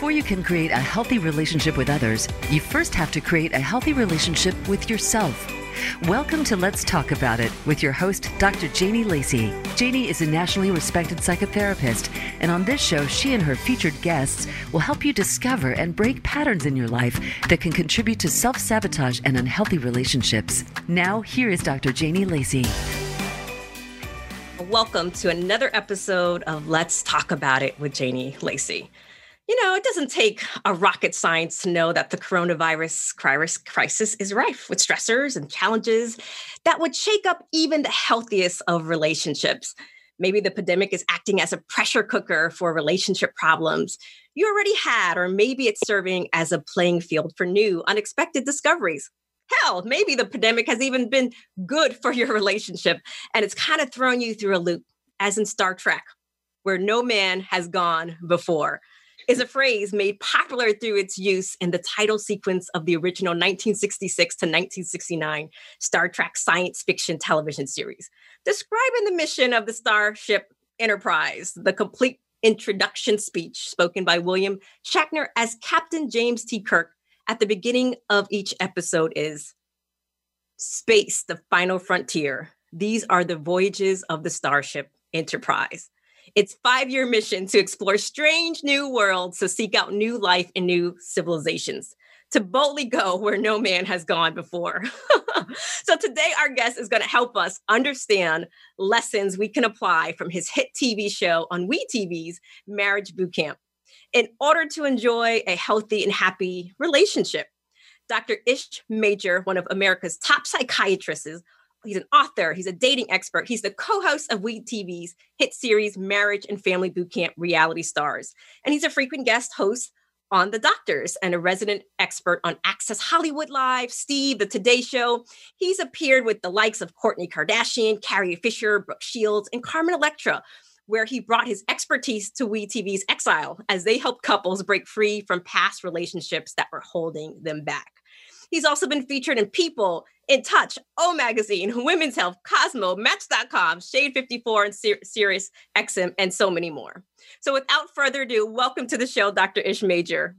Before you can create a healthy relationship with others, you first have to create a healthy relationship with yourself. Welcome to Let's Talk About It with your host, Dr. Janie Lacey. Janie is a nationally respected psychotherapist, and on this show, she and her featured guests will help you discover and break patterns in your life that can contribute to self sabotage and unhealthy relationships. Now, here is Dr. Janie Lacey. Welcome to another episode of Let's Talk About It with Janie Lacey you know, it doesn't take a rocket science to know that the coronavirus crisis is rife with stressors and challenges that would shake up even the healthiest of relationships. Maybe the pandemic is acting as a pressure cooker for relationship problems you already had, or maybe it's serving as a playing field for new, unexpected discoveries. Hell, maybe the pandemic has even been good for your relationship and it's kind of thrown you through a loop, as in Star Trek, where no man has gone before is a phrase made popular through its use in the title sequence of the original 1966 to 1969 Star Trek science fiction television series, describing the mission of the Starship Enterprise. The complete introduction speech spoken by William Shatner as Captain James T. Kirk at the beginning of each episode is Space, the final frontier. These are the voyages of the Starship Enterprise its five year mission to explore strange new worlds, to seek out new life and new civilizations, to boldly go where no man has gone before. so today, our guest is going to help us understand lessons we can apply from his hit TV show on WeTV's Marriage Boot Camp in order to enjoy a healthy and happy relationship. Dr. Ish Major, one of America's top psychiatrists, He's an author, he's a dating expert, he's the co host of WeTV's hit series Marriage and Family Bootcamp Reality Stars. And he's a frequent guest host on The Doctors and a resident expert on Access Hollywood Live, Steve, The Today Show. He's appeared with the likes of Kourtney Kardashian, Carrie Fisher, Brooke Shields, and Carmen Electra, where he brought his expertise to We TV's Ex Isle as they help couples break free from past relationships that were holding them back. He's also been featured in People, In Touch, O Magazine, Women's Health, Cosmo, Match.com, Shade 54, and Sir- Sirius XM, and so many more. So without further ado, welcome to the show, Dr. Ish Major.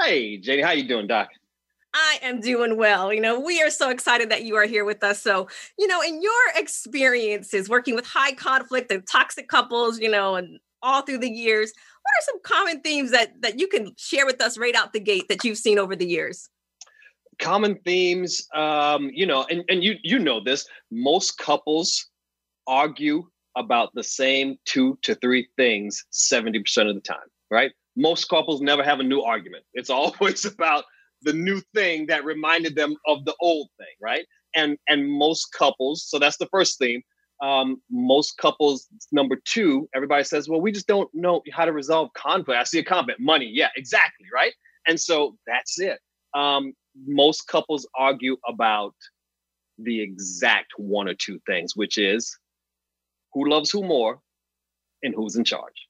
Hey, Janie, how you doing, Doc? I am doing well. You know, we are so excited that you are here with us. So, you know, in your experiences working with high conflict and toxic couples, you know, and all through the years, what are some common themes that that you can share with us right out the gate that you've seen over the years? Common themes um, you know and, and you you know this most couples argue about the same two to three things 70% of the time right? Most couples never have a new argument. It's always about the new thing that reminded them of the old thing right? And and most couples so that's the first theme um, most couples number two everybody says well we just don't know how to resolve conflict. I see a conflict. Money. Yeah exactly right? And so that's it. Um, most couples argue about the exact one or two things, which is who loves who more and who's in charge.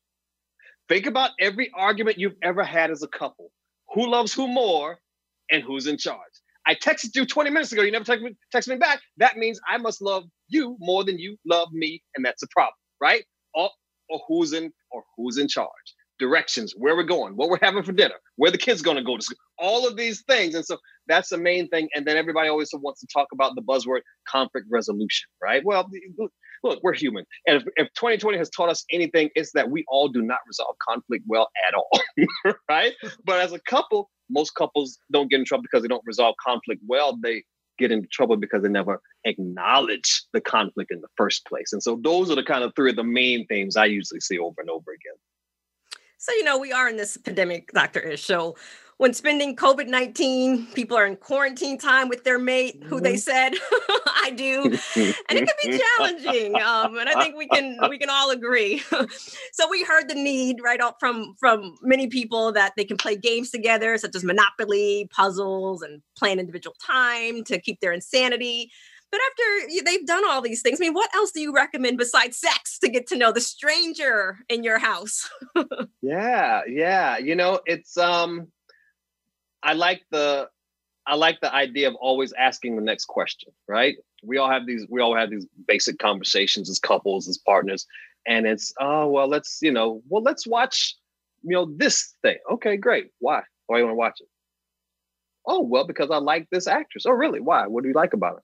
Think about every argument you've ever had as a couple. Who loves who more and who's in charge? I texted you 20 minutes ago. You never text me, text me back. That means I must love you more than you love me, and that's a problem, right? Or, or who's in or who's in charge? Directions, where we're going, what we're having for dinner, where the kids going to go to school, all of these things. And so that's the main thing. And then everybody always wants to talk about the buzzword conflict resolution, right? Well, look, we're human. And if, if 2020 has taught us anything, it's that we all do not resolve conflict well at all, right? But as a couple, most couples don't get in trouble because they don't resolve conflict well. They get into trouble because they never acknowledge the conflict in the first place. And so those are the kind of three of the main themes I usually see over and over again. So, you know, we are in this pandemic, Dr. Ish. So when spending COVID 19, people are in quarantine time with their mate who they mm-hmm. said, I do. And it can be challenging. Um, and I think we can we can all agree. so we heard the need right off from from many people that they can play games together, such as Monopoly, puzzles, and plan individual time to keep their insanity. But after they've done all these things, I mean, what else do you recommend besides sex to get to know the stranger in your house? yeah, yeah. You know, it's um I like the I like the idea of always asking the next question, right? We all have these we all have these basic conversations as couples, as partners, and it's oh well, let's, you know, well, let's watch you know, this thing. Okay, great. Why? Why you want to watch it? Oh, well, because I like this actress. Oh, really? Why? What do you like about her?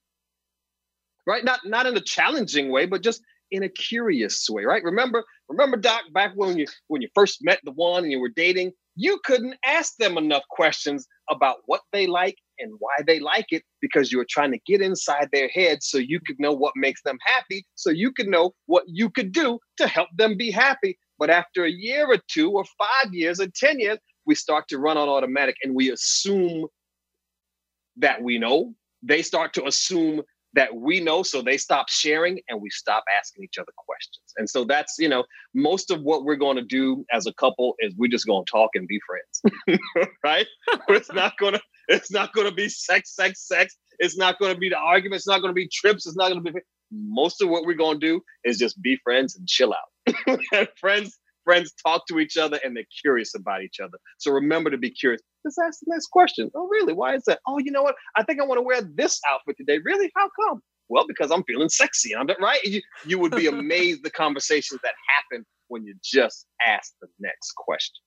Right? Not not in a challenging way, but just in a curious way, right? Remember, remember, Doc, back when you when you first met the one and you were dating, you couldn't ask them enough questions about what they like and why they like it because you were trying to get inside their head so you could know what makes them happy, so you could know what you could do to help them be happy. But after a year or two, or five years, or 10 years, we start to run on automatic and we assume that we know. They start to assume that we know so they stop sharing and we stop asking each other questions. And so that's you know most of what we're going to do as a couple is we're just going to talk and be friends right? It's not going to it's not going to be sex sex sex. It's not going to be the argument it's not going to be trips it's not going to be most of what we're going to do is just be friends and chill out. Friends friends talk to each other and they're curious about each other so remember to be curious just ask the next question. Oh, really? Why is that? Oh, you know what? I think I want to wear this outfit today. Really? How come? Well, because I'm feeling sexy. I'm right. You, you would be amazed the conversations that happen when you just ask the next question.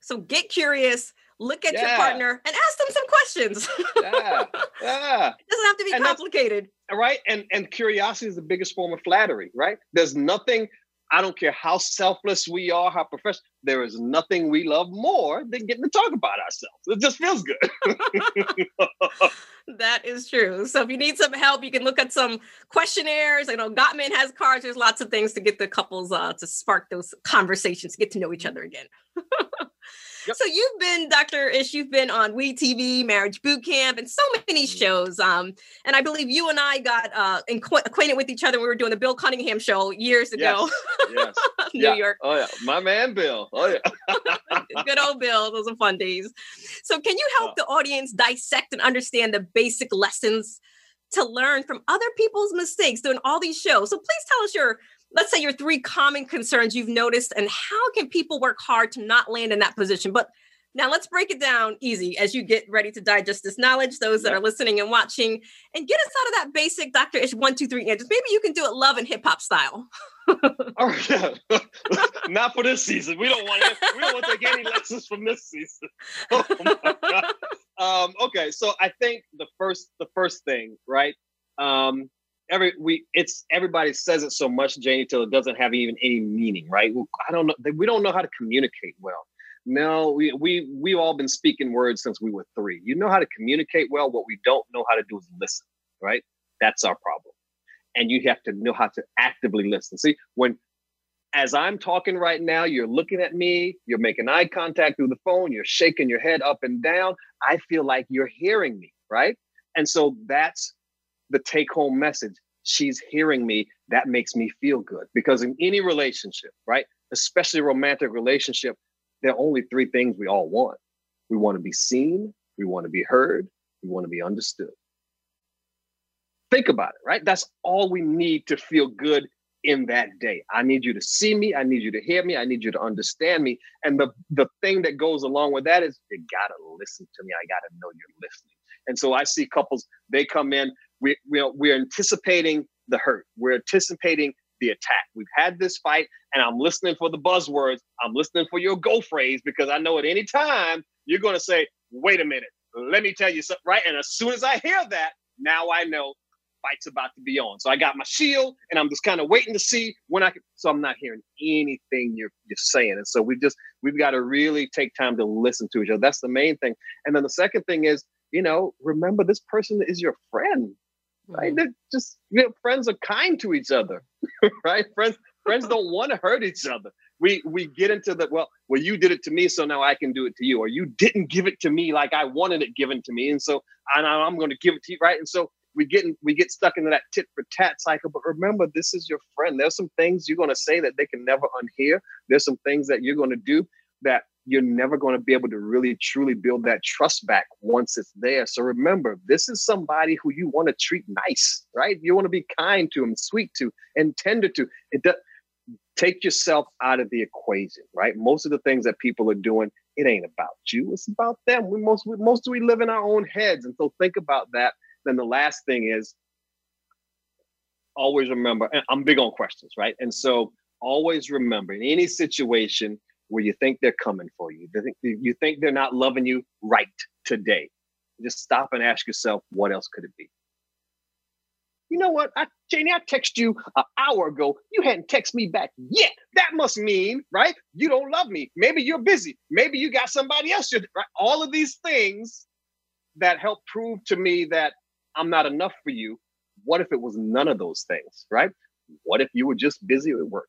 So get curious, look at yeah. your partner, and ask them some questions. yeah, yeah. It doesn't have to be and complicated. Right. And and curiosity is the biggest form of flattery, right? There's nothing I don't care how selfless we are, how professional, there is nothing we love more than getting to talk about ourselves. It just feels good. that is true. So if you need some help, you can look at some questionnaires. I know Gottman has cards. There's lots of things to get the couples uh, to spark those conversations, get to know each other again. Yep. So you've been, Dr. Ish, you've been on We TV, Marriage Boot Camp, and so many mm-hmm. shows. Um, and I believe you and I got uh, acquainted with each other. When we were doing the Bill Cunningham show years ago. Yes. yes. New yeah. York. Oh yeah, my man Bill. Oh yeah. Good old Bill. Those are fun days. So can you help the audience dissect and understand the basic lessons to learn from other people's mistakes doing all these shows? So please tell us your let's say your three common concerns you've noticed and how can people work hard to not land in that position? But now let's break it down easy as you get ready to digest this knowledge those that are listening and watching and get us out of that basic dr ish one two three answers maybe you can do it love and hip-hop style. Oh yeah. Not for this season. We don't want to we don't want to take any lessons from this season. Oh um, okay so i think the first the first thing right? Um, every we it's everybody says it so much, Janie, till it doesn't have even any meaning, right? I don't know. We don't know how to communicate well. No, we we we've all been speaking words since we were three. You know how to communicate well. What we don't know how to do is listen, right? That's our problem. And you have to know how to actively listen. See, when as I'm talking right now, you're looking at me, you're making eye contact through the phone, you're shaking your head up and down. I feel like you're hearing me, right? And so that's the take home message. She's hearing me. That makes me feel good because in any relationship, right, especially romantic relationship, there are only three things we all want we want to be seen, we want to be heard, we want to be understood. Think about it, right? That's all we need to feel good in that day. I need you to see me. I need you to hear me. I need you to understand me. And the, the thing that goes along with that is you got to listen to me. I got to know you're listening. And so I see couples, they come in, we, we, we're anticipating the hurt. We're anticipating the attack. We've had this fight, and I'm listening for the buzzwords. I'm listening for your go phrase because I know at any time you're going to say, wait a minute, let me tell you something, right? And as soon as I hear that, now I know fight's about to be on. So I got my shield and I'm just kind of waiting to see when I can. So I'm not hearing anything you're, you're saying. And so we just, we've got to really take time to listen to each other. That's the main thing. And then the second thing is, you know, remember this person is your friend right? Mm. They're just you know, friends are kind to each other, right? Friends friends don't want to hurt each other. We we get into the well, well, you did it to me, so now I can do it to you, or you didn't give it to me like I wanted it given to me, and so I, I'm going to give it to you, right? And so we get in, we get stuck into that tit for tat cycle. But remember, this is your friend. There's some things you're going to say that they can never unhear. There's some things that you're going to do that you're never going to be able to really truly build that trust back once it's there. So remember, this is somebody who you want to treat nice, right? You want to be kind to them, sweet to, and tender to. It does take yourself out of the equation, right? Most of the things that people are doing, it ain't about you. It's about them. We most we, most we live in our own heads, and so think about that. Then the last thing is always remember. I'm big on questions, right? And so always remember in any situation where you think they're coming for you. You think, they're not loving you right today. Just stop and ask yourself, what else could it be? You know what? I, Janie, I texted you an hour ago. You hadn't texted me back yet. That must mean, right? You don't love me. Maybe you're busy. Maybe you got somebody else. Right? All of these things that help prove to me that I'm not enough for you. What if it was none of those things, right? What if you were just busy at work?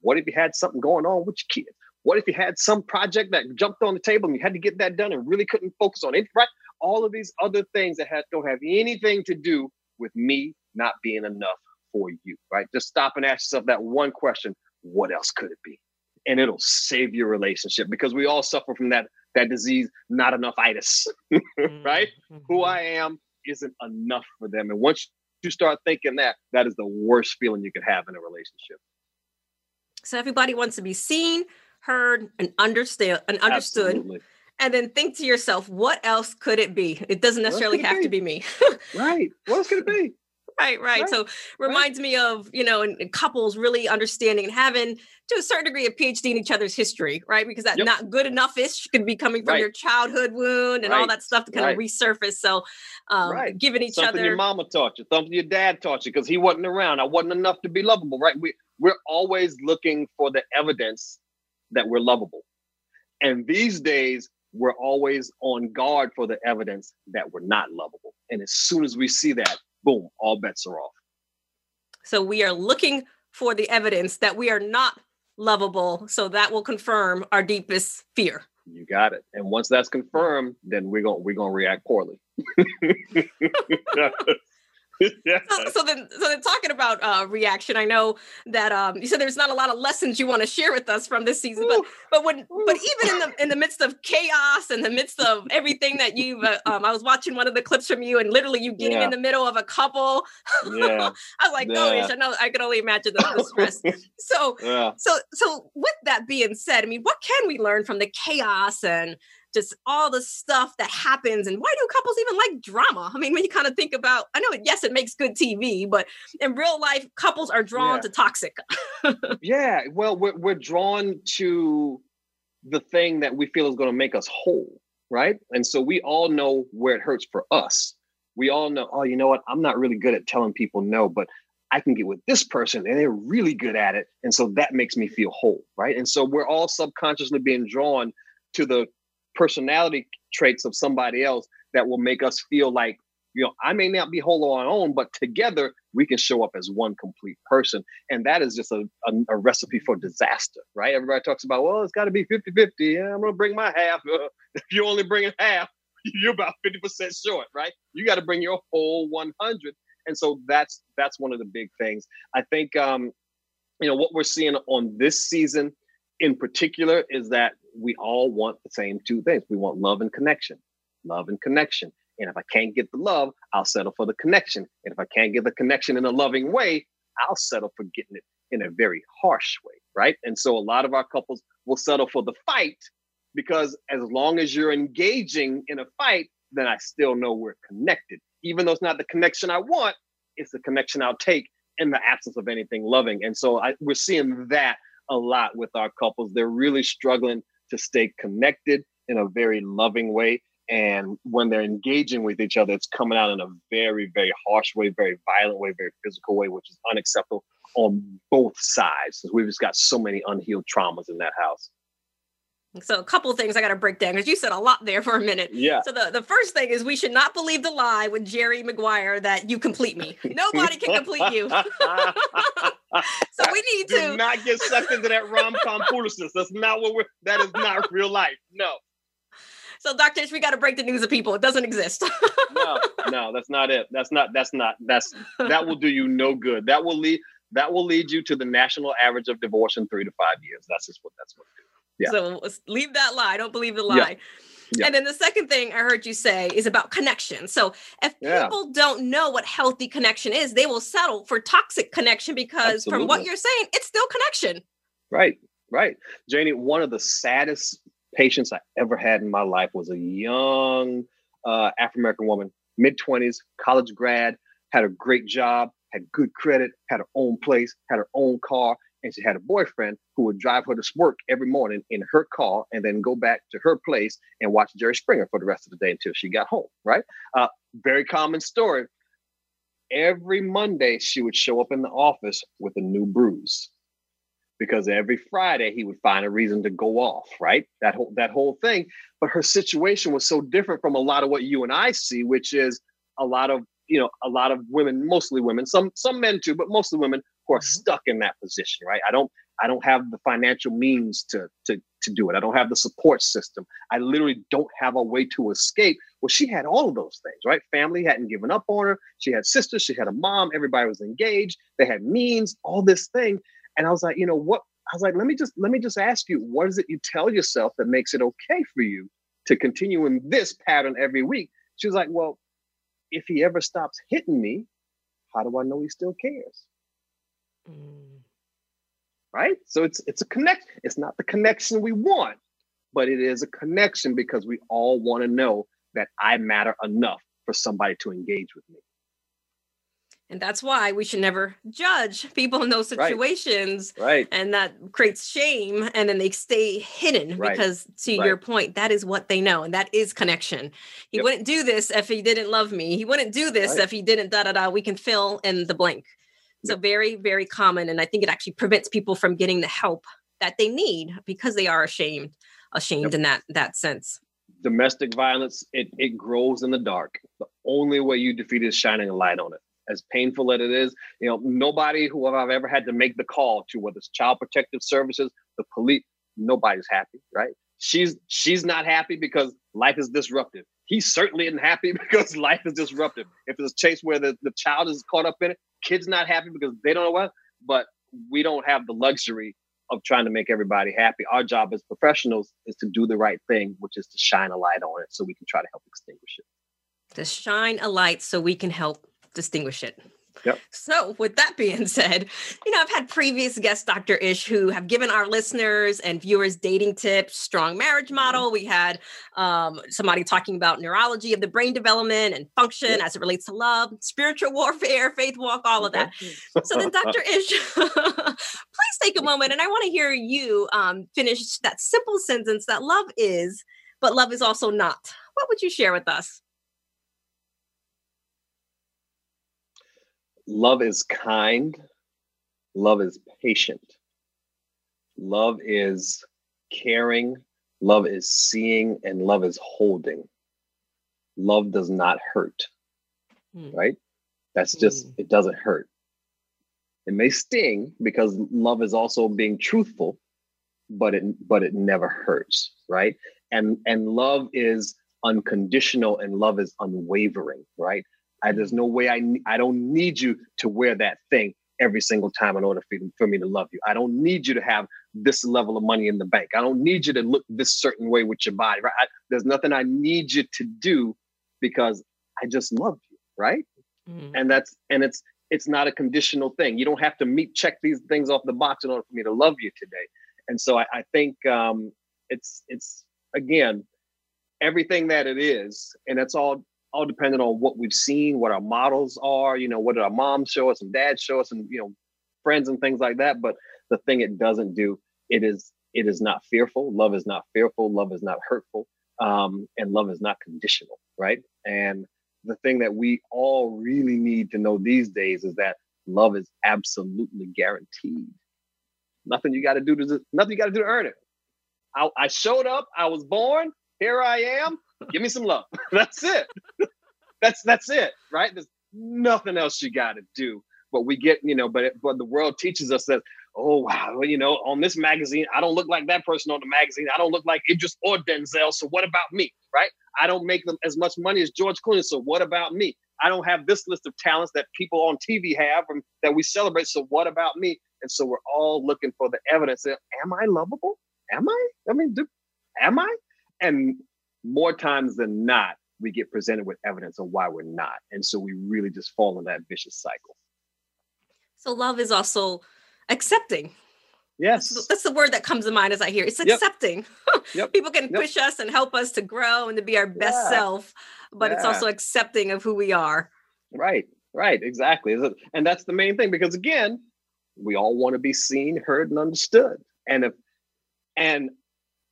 What if you had something going on with your kids? What if you had some project that jumped on the table and you had to get that done and really couldn't focus on it, right? All of these other things that have, don't have anything to do with me not being enough for you, right? Just stop and ask yourself that one question what else could it be? And it'll save your relationship because we all suffer from that that disease, not enough itis, right? Mm-hmm. Who I am isn't enough for them. And once you start thinking that, that is the worst feeling you could have in a relationship. So everybody wants to be seen, heard, and understood and understood. Absolutely. And then think to yourself, what else could it be? It doesn't necessarily have be? to be me. right. What else could it be? right, right, right. So reminds right. me of, you know, and, and, couples really understanding and having to a certain degree a PhD in each other's history, right? Because that yep. not good enough ish could be coming from right. your childhood wound and all that stuff to kind of resurface. So um giving each other something other your mama taught you, something your dad taught you because he wasn't around. I wasn't enough to be lovable, right? We we're always looking for the evidence that we're lovable. And these days, we're always on guard for the evidence that we're not lovable. And as soon as we see that, boom, all bets are off. So we are looking for the evidence that we are not lovable. So that will confirm our deepest fear. You got it. And once that's confirmed, then we're gonna we're gonna react poorly. yeah. So, so, then, so then, talking about uh, reaction, I know that um, you said there's not a lot of lessons you want to share with us from this season, but but when but even in the in the midst of chaos, in the midst of everything that you've, uh, um, I was watching one of the clips from you, and literally you getting yeah. in the middle of a couple. Yeah. I was like, yeah. oh, I know, I can only imagine the, the stress. so, yeah. so, so with that being said, I mean, what can we learn from the chaos and just all the stuff that happens and why do couples even like drama i mean when you kind of think about i know yes it makes good tv but in real life couples are drawn yeah. to toxic yeah well we're, we're drawn to the thing that we feel is going to make us whole right and so we all know where it hurts for us we all know oh you know what i'm not really good at telling people no but I can get with this person and they're really good at it. And so that makes me feel whole. Right. And so we're all subconsciously being drawn to the personality traits of somebody else that will make us feel like you know i may not be whole on our own but together we can show up as one complete person. And that is just a, a, a recipe for disaster right? Everybody talks about well it's got to be 50 50 yeah, i'm gonna bring my half. If you're only bringing half you're about 50% short right? You got to bring your whole 100 and so that's that's one of the big things. I think um you know what we're seeing on this season in particular is that we all want the same two things. We want love and connection, love and connection. And if I can't get the love, I'll settle for the connection. And if I can't get the connection in a loving way, I'll settle for getting it in a very harsh way, right? And so a lot of our couples will settle for the fight because as long as you're engaging in a fight, then I still know we're connected. Even though it's not the connection I want, it's the connection I'll take in the absence of anything loving. And so I, we're seeing that a lot with our couples. They're really struggling to stay connected in a very loving way. And when they're engaging with each other, it's coming out in a very, very harsh way, very violent way, very physical way, which is unacceptable on both sides. Because we've just got so many unhealed traumas in that house. So a couple things I got to break down because you said a lot there for a minute. Yeah. So the, the first thing is we should not believe the lie with Jerry Maguire that you complete me. Nobody can complete you. so we need to Do not get sucked into that rom com foolishness. That's not what we're. That is not real life. No. So Dr. Ish, we got to break the news to people. It doesn't exist. no, no, that's not it. That's not. That's not. That's that will do you no good. That will lead. That will lead you to the national average of divorce in three to five years. That's just what. That's what. Yeah. So leave that lie. Don't believe the lie. Yeah. Yeah. And then the second thing I heard you say is about connection. So if yeah. people don't know what healthy connection is, they will settle for toxic connection because Absolutely. from what you're saying, it's still connection. Right, right. Janie, one of the saddest patients I ever had in my life was a young uh, African American woman, mid 20s, college grad, had a great job, had good credit, had her own place, had her own car, and she had a boyfriend who would drive her to work every morning in her car and then go back to her place and watch Jerry Springer for the rest of the day until she got home, right? Uh, very common story. Every Monday, she would show up in the office with a new bruise because every Friday he would find a reason to go off, right? That whole that whole thing. But her situation was so different from a lot of what you and I see, which is a lot of you know a lot of women, mostly women, some some men too, but mostly women who are mm-hmm. stuck in that position, right? I don't I don't have the financial means to to to do it. I don't have the support system. I literally don't have a way to escape. Well, she had all of those things, right? Family hadn't given up on her. She had sisters. She had a mom. Everybody was engaged. They had means. All this thing, and I was like, you know what? I was like, let me just let me just ask you, what is it you tell yourself that makes it okay for you to continue in this pattern every week? She was like, well, if he ever stops hitting me, how do I know he still cares? Mm. Right? So it's it's a connect. It's not the connection we want, but it is a connection because we all want to know that I matter enough for somebody to engage with me. And that's why we should never judge people in those situations. Right. right. And that creates shame. And then they stay hidden right. because, to right. your point, that is what they know. And that is connection. He yep. wouldn't do this if he didn't love me. He wouldn't do this if he didn't da da da. We can fill in the blank. So, very, very common. And I think it actually prevents people from getting the help that they need because they are ashamed, ashamed yep. in that that sense domestic violence it, it grows in the dark the only way you defeat it is shining a light on it as painful as it is, you know, nobody who I've ever had to make the call to, whether it's child protective services, the police, nobody's happy, right? She's she's not happy because life is disruptive. He certainly isn't happy because life is disruptive. If it's a chase where the, the child is caught up in it, kids not happy because they don't know what, but we don't have the luxury of trying to make everybody happy. Our job as professionals is to do the right thing, which is to shine a light on it so we can try to help extinguish it. To shine a light so we can help distinguish it. Yep. So, with that being said, you know, I've had previous guests, Dr. Ish, who have given our listeners and viewers dating tips, strong marriage mm-hmm. model. We had um, somebody talking about neurology of the brain development and function yep. as it relates to love, spiritual warfare, faith walk, all of that. so, then, Dr. Ish, please take a moment and I want to hear you um, finish that simple sentence that love is, but love is also not. What would you share with us? Love is kind, love is patient, love is caring, love is seeing, and love is holding. Love does not hurt, mm. right? That's just, mm. it doesn't hurt. It may sting because love is also being truthful, but it but it never hurts, right? And and love is unconditional and love is unwavering, right? I, there's no way I I don't need you to wear that thing every single time in order for, for me to love you. I don't need you to have this level of money in the bank. I don't need you to look this certain way with your body. Right? I, there's nothing I need you to do because I just love you. Right? Mm. And that's and it's it's not a conditional thing. You don't have to meet check these things off the box in order for me to love you today. And so I, I think um, it's it's again everything that it is, and it's all all dependent on what we've seen, what our models are, you know, what did our moms show us and dads show us and, you know, friends and things like that. But the thing it doesn't do, it is, it is not fearful. Love is not fearful. Love is not hurtful. Um, and love is not conditional, right? And the thing that we all really need to know these days is that love is absolutely guaranteed. Nothing you got to do to nothing you got to do to earn it. I, I showed up. I was born. Here I am. Give me some love. that's it. that's that's it, right? There's nothing else you got to do. But we get, you know, but it, but the world teaches us that, oh wow, well, you know, on this magazine, I don't look like that person on the magazine. I don't look like Idris or Denzel. So what about me, right? I don't make them as much money as George Clooney. So what about me? I don't have this list of talents that people on TV have and that we celebrate. So what about me? And so we're all looking for the evidence. That, am I lovable? Am I? I mean, do, am I? And more times than not, we get presented with evidence of why we're not. And so we really just fall in that vicious cycle. So love is also accepting. Yes. That's, that's the word that comes to mind as I hear. It's accepting. Yep. yep. People can yep. push us and help us to grow and to be our best yeah. self, but yeah. it's also accepting of who we are. Right. Right. Exactly. And that's the main thing because again, We all want to be seen, heard, and understood. And if and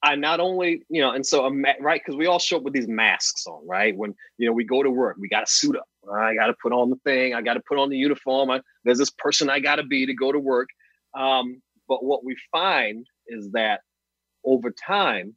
I not only, you know, and so I'm right because we all show up with these masks on, right? When you know we go to work, we got to suit up. I got to put on the thing. I got to put on the uniform. I, there's this person I got to be to go to work. Um, but what we find is that over time,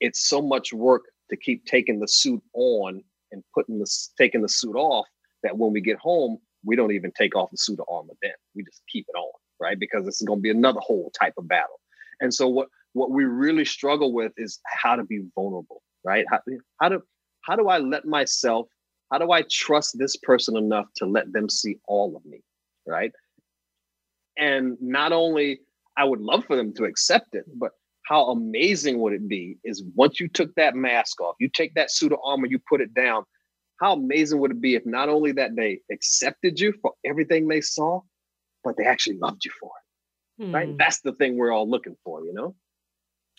it's so much work to keep taking the suit on and putting the taking the suit off that when we get home, we don't even take off the suit of armor then. We just keep it on, right? Because this is going to be another whole type of battle. And so what what we really struggle with is how to be vulnerable, right? How, how do how do I let myself, how do I trust this person enough to let them see all of me, right? And not only I would love for them to accept it, but how amazing would it be is once you took that mask off, you take that suit of armor, you put it down. How amazing would it be if not only that they accepted you for everything they saw, but they actually loved you for it? Hmm. Right? That's the thing we're all looking for, you know?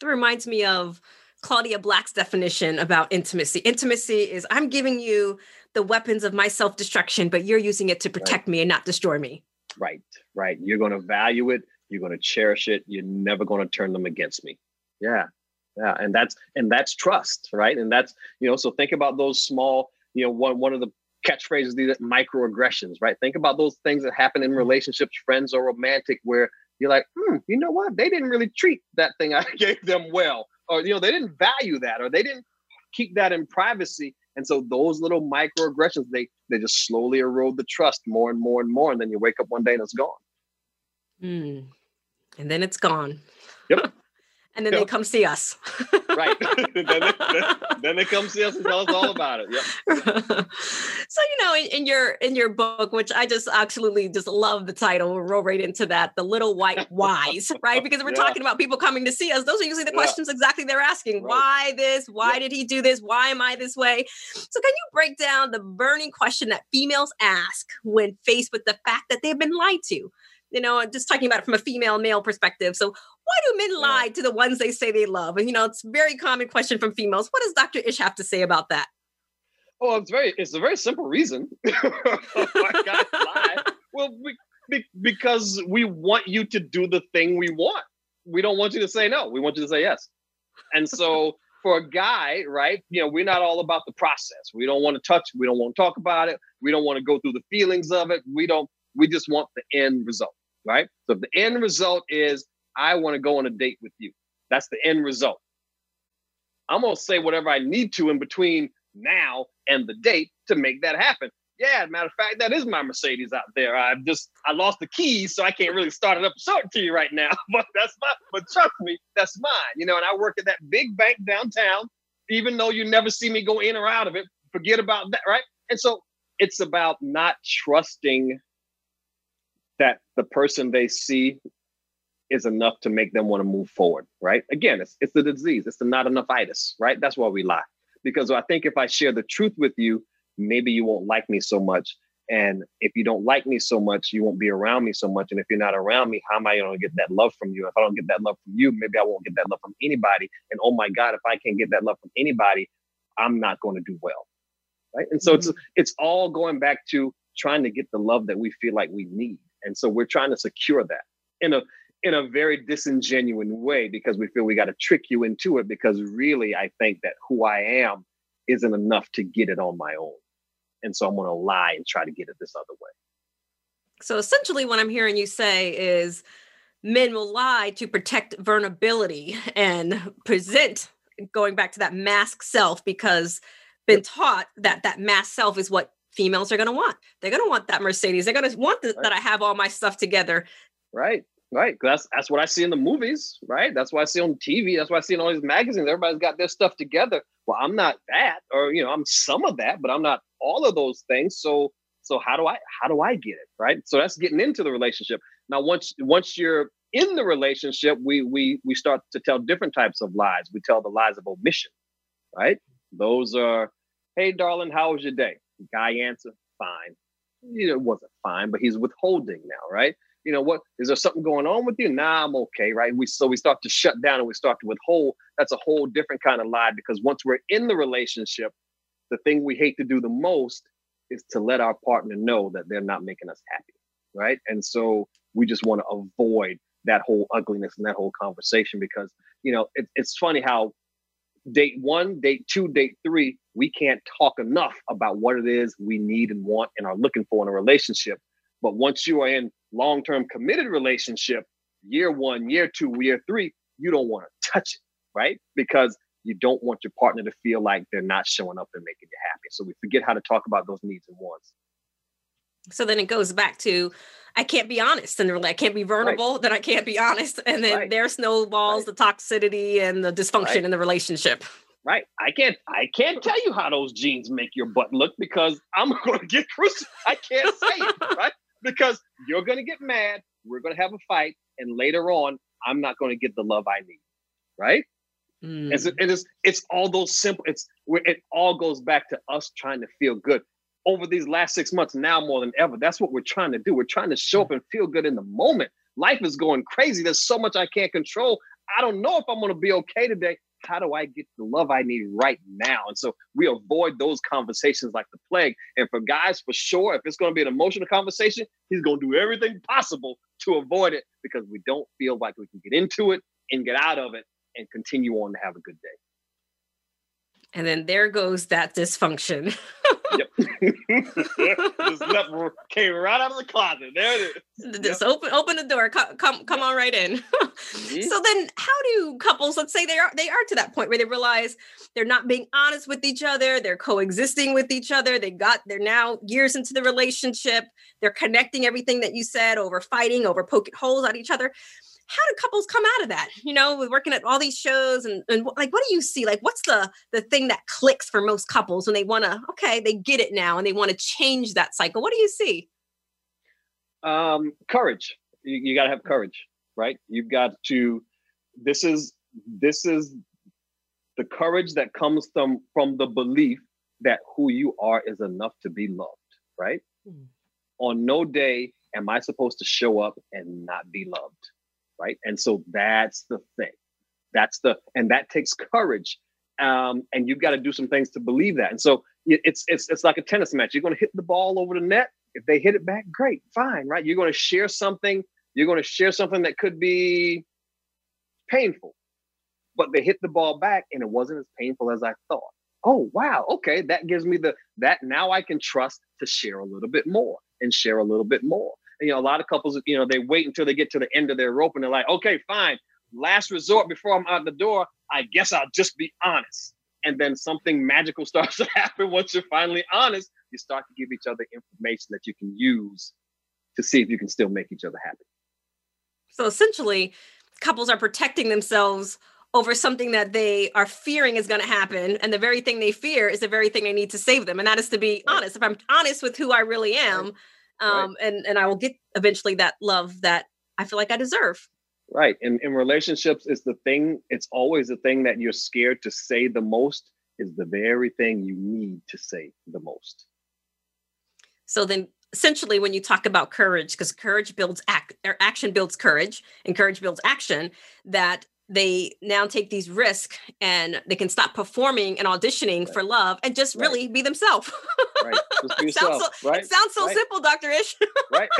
It reminds me of Claudia Black's definition about intimacy. Intimacy is I'm giving you the weapons of my self destruction, but you're using it to protect right. me and not destroy me. Right, right. You're going to value it. You're going to cherish it. You're never going to turn them against me. Yeah, yeah. And that's and that's trust, right? And that's you know. So think about those small. You know, one one of the catchphrases these microaggressions, right? Think about those things that happen in mm-hmm. relationships, friends or romantic, where you're like, hmm, you know what? They didn't really treat that thing I gave them well, or you know, they didn't value that, or they didn't keep that in privacy. And so those little microaggressions, they they just slowly erode the trust more and more and more, and then you wake up one day and it's gone. Mm. And then it's gone. Yep. And then yep. they come see us. right. then, they, then, they, come see us and tell us all about it. Yep. so you know, in, in, your in your book, which I just absolutely just love the title, we'll roll right into that, the little white whys, right? Because we're yeah. talking about people coming to see us. Those are usually the questions yeah. exactly they're asking. Right. Why this? Why yep. did he do this? Why am I this way? So can you break down the burning question that females ask when faced with the fact that they've been lied to? you know, just talking about it from a female male perspective. So why do men lie to the ones they say they love? And you know, it's a very common question from females. What does Dr. Ish have to say about that? Oh, it's very it's a very simple reason. well, we, be, because we want you to do the thing we want. We don't want you to say no. We want you to say yes. And so for a guy, right, you know, we're not all about the process. We don't want to touch, we don't want to talk about it. We don't want to go through the feelings of it. We don't we just want the end result right? So the end result is I want to go on a date with you. That's the end result. I'm going to say whatever I need to in between now and the date to make that happen. Yeah, matter of fact, that is my Mercedes out there. I just I lost the keys, so I can't really start it up and to you right now. But that's my but trust me, that's mine. You know, and I work at that big bank downtown, even though you never see me go in or out of it. Forget about that, right? And so it's about not trusting that the person they see is enough to make them want to move forward, right? Again, it's, it's the disease, it's the not enough itis, right? That's why we lie. Because I think if I share the truth with you, maybe you won't like me so much. And if you don't like me so much, you won't be around me so much. And if you're not around me, how am I going to get that love from you? If I don't get that love from you, maybe I won't get that love from anybody. And oh my God, if I can't get that love from anybody, I'm not going to do well. Right. And so mm-hmm. it's it's all going back to trying to get the love that we feel like we need. And so we're trying to secure that in a in a very disingenuous way because we feel we got to trick you into it because really I think that who I am isn't enough to get it on my own. And so I'm going to lie and try to get it this other way. So essentially what I'm hearing you say is men will lie to protect vulnerability and present going back to that mask self because been taught that that mask self is what females are going to want. They're going to want that Mercedes. They're going to want the, right. that I have all my stuff together. Right. Right. That's that's what I see in the movies, right? That's what I see on TV. That's what I see in all these magazines. Everybody's got their stuff together. Well, I'm not that, or you know, I'm some of that, but I'm not all of those things. So so how do I how do I get it? Right. So that's getting into the relationship. Now, once once you're in the relationship, we we we start to tell different types of lies. We tell the lies of omission, right? Those are, hey darling, how was your day? Guy answer, fine. It wasn't fine, but he's withholding now, right? You know what? Is there something going on with you? Nah, I'm okay, right? We so we start to shut down and we start to withhold. That's a whole different kind of lie because once we're in the relationship, the thing we hate to do the most is to let our partner know that they're not making us happy, right? And so we just want to avoid that whole ugliness and that whole conversation because you know it, it's funny how date one date two date three we can't talk enough about what it is we need and want and are looking for in a relationship but once you are in long-term committed relationship year one year two year three you don't want to touch it right because you don't want your partner to feel like they're not showing up and making you happy so we forget how to talk about those needs and wants so then it goes back to I can't be honest and really I can't be vulnerable, right. then I can't be honest. And then right. there snowballs right. the toxicity and the dysfunction in the relationship. Right. I can't I can't tell you how those jeans make your butt look because I'm gonna get crucified. I can't say it, right? Because you're gonna get mad, we're gonna have a fight, and later on, I'm not gonna get the love I need. Right? Mm. It's, it is it's all those simple, it's where it all goes back to us trying to feel good over these last six months now more than ever. That's what we're trying to do. We're trying to show up and feel good in the moment. Life is going crazy. There's so much I can't control. I don't know if I'm going to be okay today. How do I get the love I need right now? And so we avoid those conversations like the plague. And for guys, for sure, if it's going to be an emotional conversation, he's going to do everything possible to avoid it because we don't feel like we can get into it and get out of it and continue on to have a good day. And then there goes that dysfunction. yep. Just came right out of the closet. There it is. Just yep. open open the door. Come come come on right in. mm-hmm. So then how do couples, let's say they are they are to that point where they realize they're not being honest with each other, they're coexisting with each other, they got they're now years into the relationship, they're connecting everything that you said over fighting, over poking holes at each other how do couples come out of that? You know with working at all these shows and, and like what do you see? Like what's the the thing that clicks for most couples when they want to okay they get it now and they want to change that cycle? What do you see? Um courage. You, you got to have courage right? You've got to this is this is the courage that comes from from the belief that who you are is enough to be loved right? Mm. on no day am i supposed to show up and not be loved right? And so that's the thing. That's the and that takes courage. Um, and you've got to do some things to believe that. And so it's it's it's like a tennis match. You're going to hit the ball over the net. If they hit it back, great, fine, right? You're going to share something. You're going to share something that could be painful, but they hit the ball back, and it wasn't as painful as I thought. Oh wow, okay, that gives me the that now I can trust to share a little bit more and share a little bit more you know, a lot of couples, you know, they wait until they get to the end of their rope and they're like, okay, fine, last resort before I'm out the door, I guess I'll just be honest. And then something magical starts to happen once you're finally honest. You start to give each other information that you can use to see if you can still make each other happy. So essentially, couples are protecting themselves over something that they are fearing is going to happen. And the very thing they fear is the very thing they need to save them. And that is to be honest. If I'm honest with who I really am, um, right. and and I will get eventually that love that I feel like I deserve. Right. And in relationships, it's the thing. It's always the thing that you're scared to say the most is the very thing you need to say the most. So then essentially when you talk about courage because courage builds act or action builds courage and courage builds action that they now take these risks and they can stop performing and auditioning right. for love and just right. really be themselves. right. Just be yourself. so, right. It sounds so simple, Dr. Ish. right.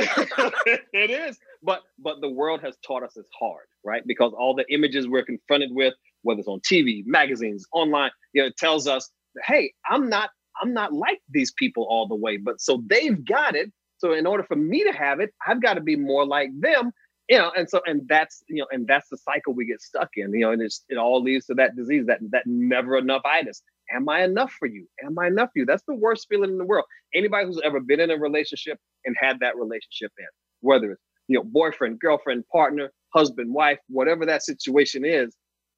it is. But but the world has taught us it's hard, right? Because all the images we're confronted with, whether it's on TV, magazines, online, you know, it tells us, hey, I'm not I'm not like these people all the way. But so they've got it. So in order for me to have it, I've got to be more like them you know, and so and that's you know, and that's the cycle we get stuck in, you know, and it's, it all leads to that disease, that that never enough itis. Am I enough for you? Am I enough for you? That's the worst feeling in the world. Anybody who's ever been in a relationship and had that relationship in, whether it's you know, boyfriend, girlfriend, partner, husband, wife, whatever that situation is,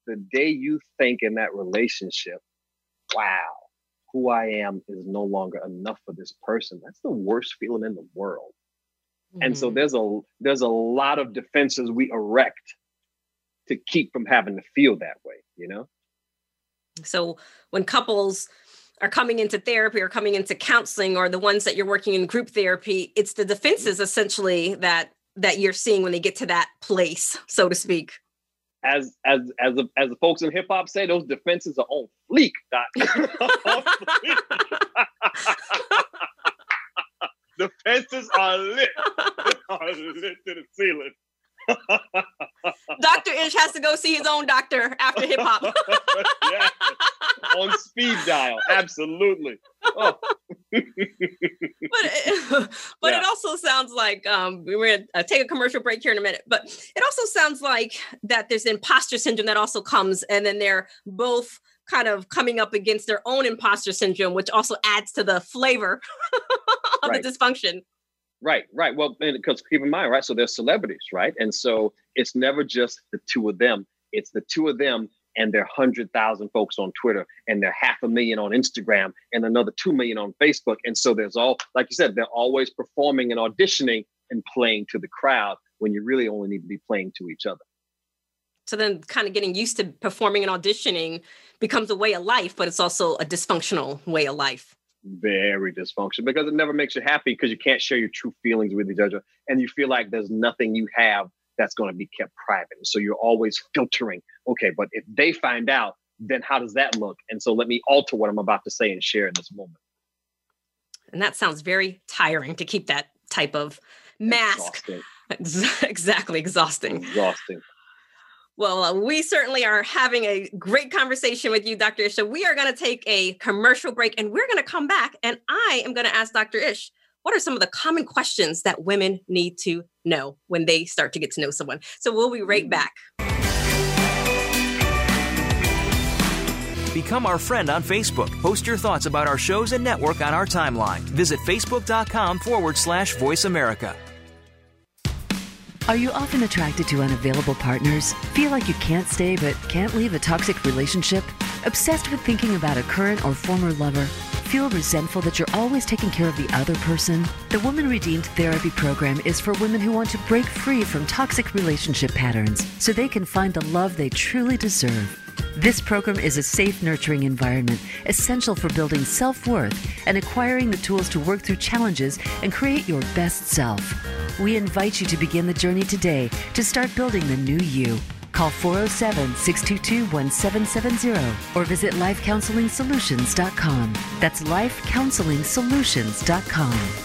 the day you think in that relationship, wow, who I am is no longer enough for this person. That's the worst feeling in the world. And so mm-hmm. there's a there's a lot of defenses we erect to keep from having to feel that way, you know? So when couples are coming into therapy or coming into counseling or the ones that you're working in group therapy, it's the defenses essentially that that you're seeing when they get to that place, so to speak. As as as the, as the folks in hip hop say, those defenses are on fleek. the fences are lit. are lit to the ceiling. Dr. Ish has to go see his own doctor after hip hop. yeah. On speed dial. Absolutely. Oh. but it, but yeah. it also sounds like um, we're going to uh, take a commercial break here in a minute. But it also sounds like that there's imposter syndrome that also comes, and then they're both kind of coming up against their own imposter syndrome, which also adds to the flavor of right. the dysfunction. Right, right. Well, because keep in mind, right? So they're celebrities, right? And so it's never just the two of them. It's the two of them and their hundred thousand folks on Twitter and their half a million on Instagram and another two million on Facebook. And so there's all, like you said, they're always performing and auditioning and playing to the crowd when you really only need to be playing to each other. So then kind of getting used to performing and auditioning becomes a way of life, but it's also a dysfunctional way of life very dysfunctional because it never makes you happy because you can't share your true feelings with each other and you feel like there's nothing you have that's going to be kept private. So you're always filtering, okay, but if they find out, then how does that look? And so let me alter what I'm about to say and share in this moment. And that sounds very tiring to keep that type of mask. Exhausting. exactly, exhausting. Exhausting. Well, uh, we certainly are having a great conversation with you, Dr. Ish. So we are going to take a commercial break and we're going to come back. And I am going to ask Dr. Ish, what are some of the common questions that women need to know when they start to get to know someone? So we'll be right back. Become our friend on Facebook. Post your thoughts about our shows and network on our timeline. Visit facebook.com forward slash voice America. Are you often attracted to unavailable partners? Feel like you can't stay but can't leave a toxic relationship? Obsessed with thinking about a current or former lover? Feel resentful that you're always taking care of the other person? The Woman Redeemed Therapy Program is for women who want to break free from toxic relationship patterns so they can find the love they truly deserve. This program is a safe, nurturing environment essential for building self worth and acquiring the tools to work through challenges and create your best self. We invite you to begin the journey today to start building the new you. Call 407 622 1770 or visit lifecounseling.solutions.com. That's lifecounseling.solutions.com.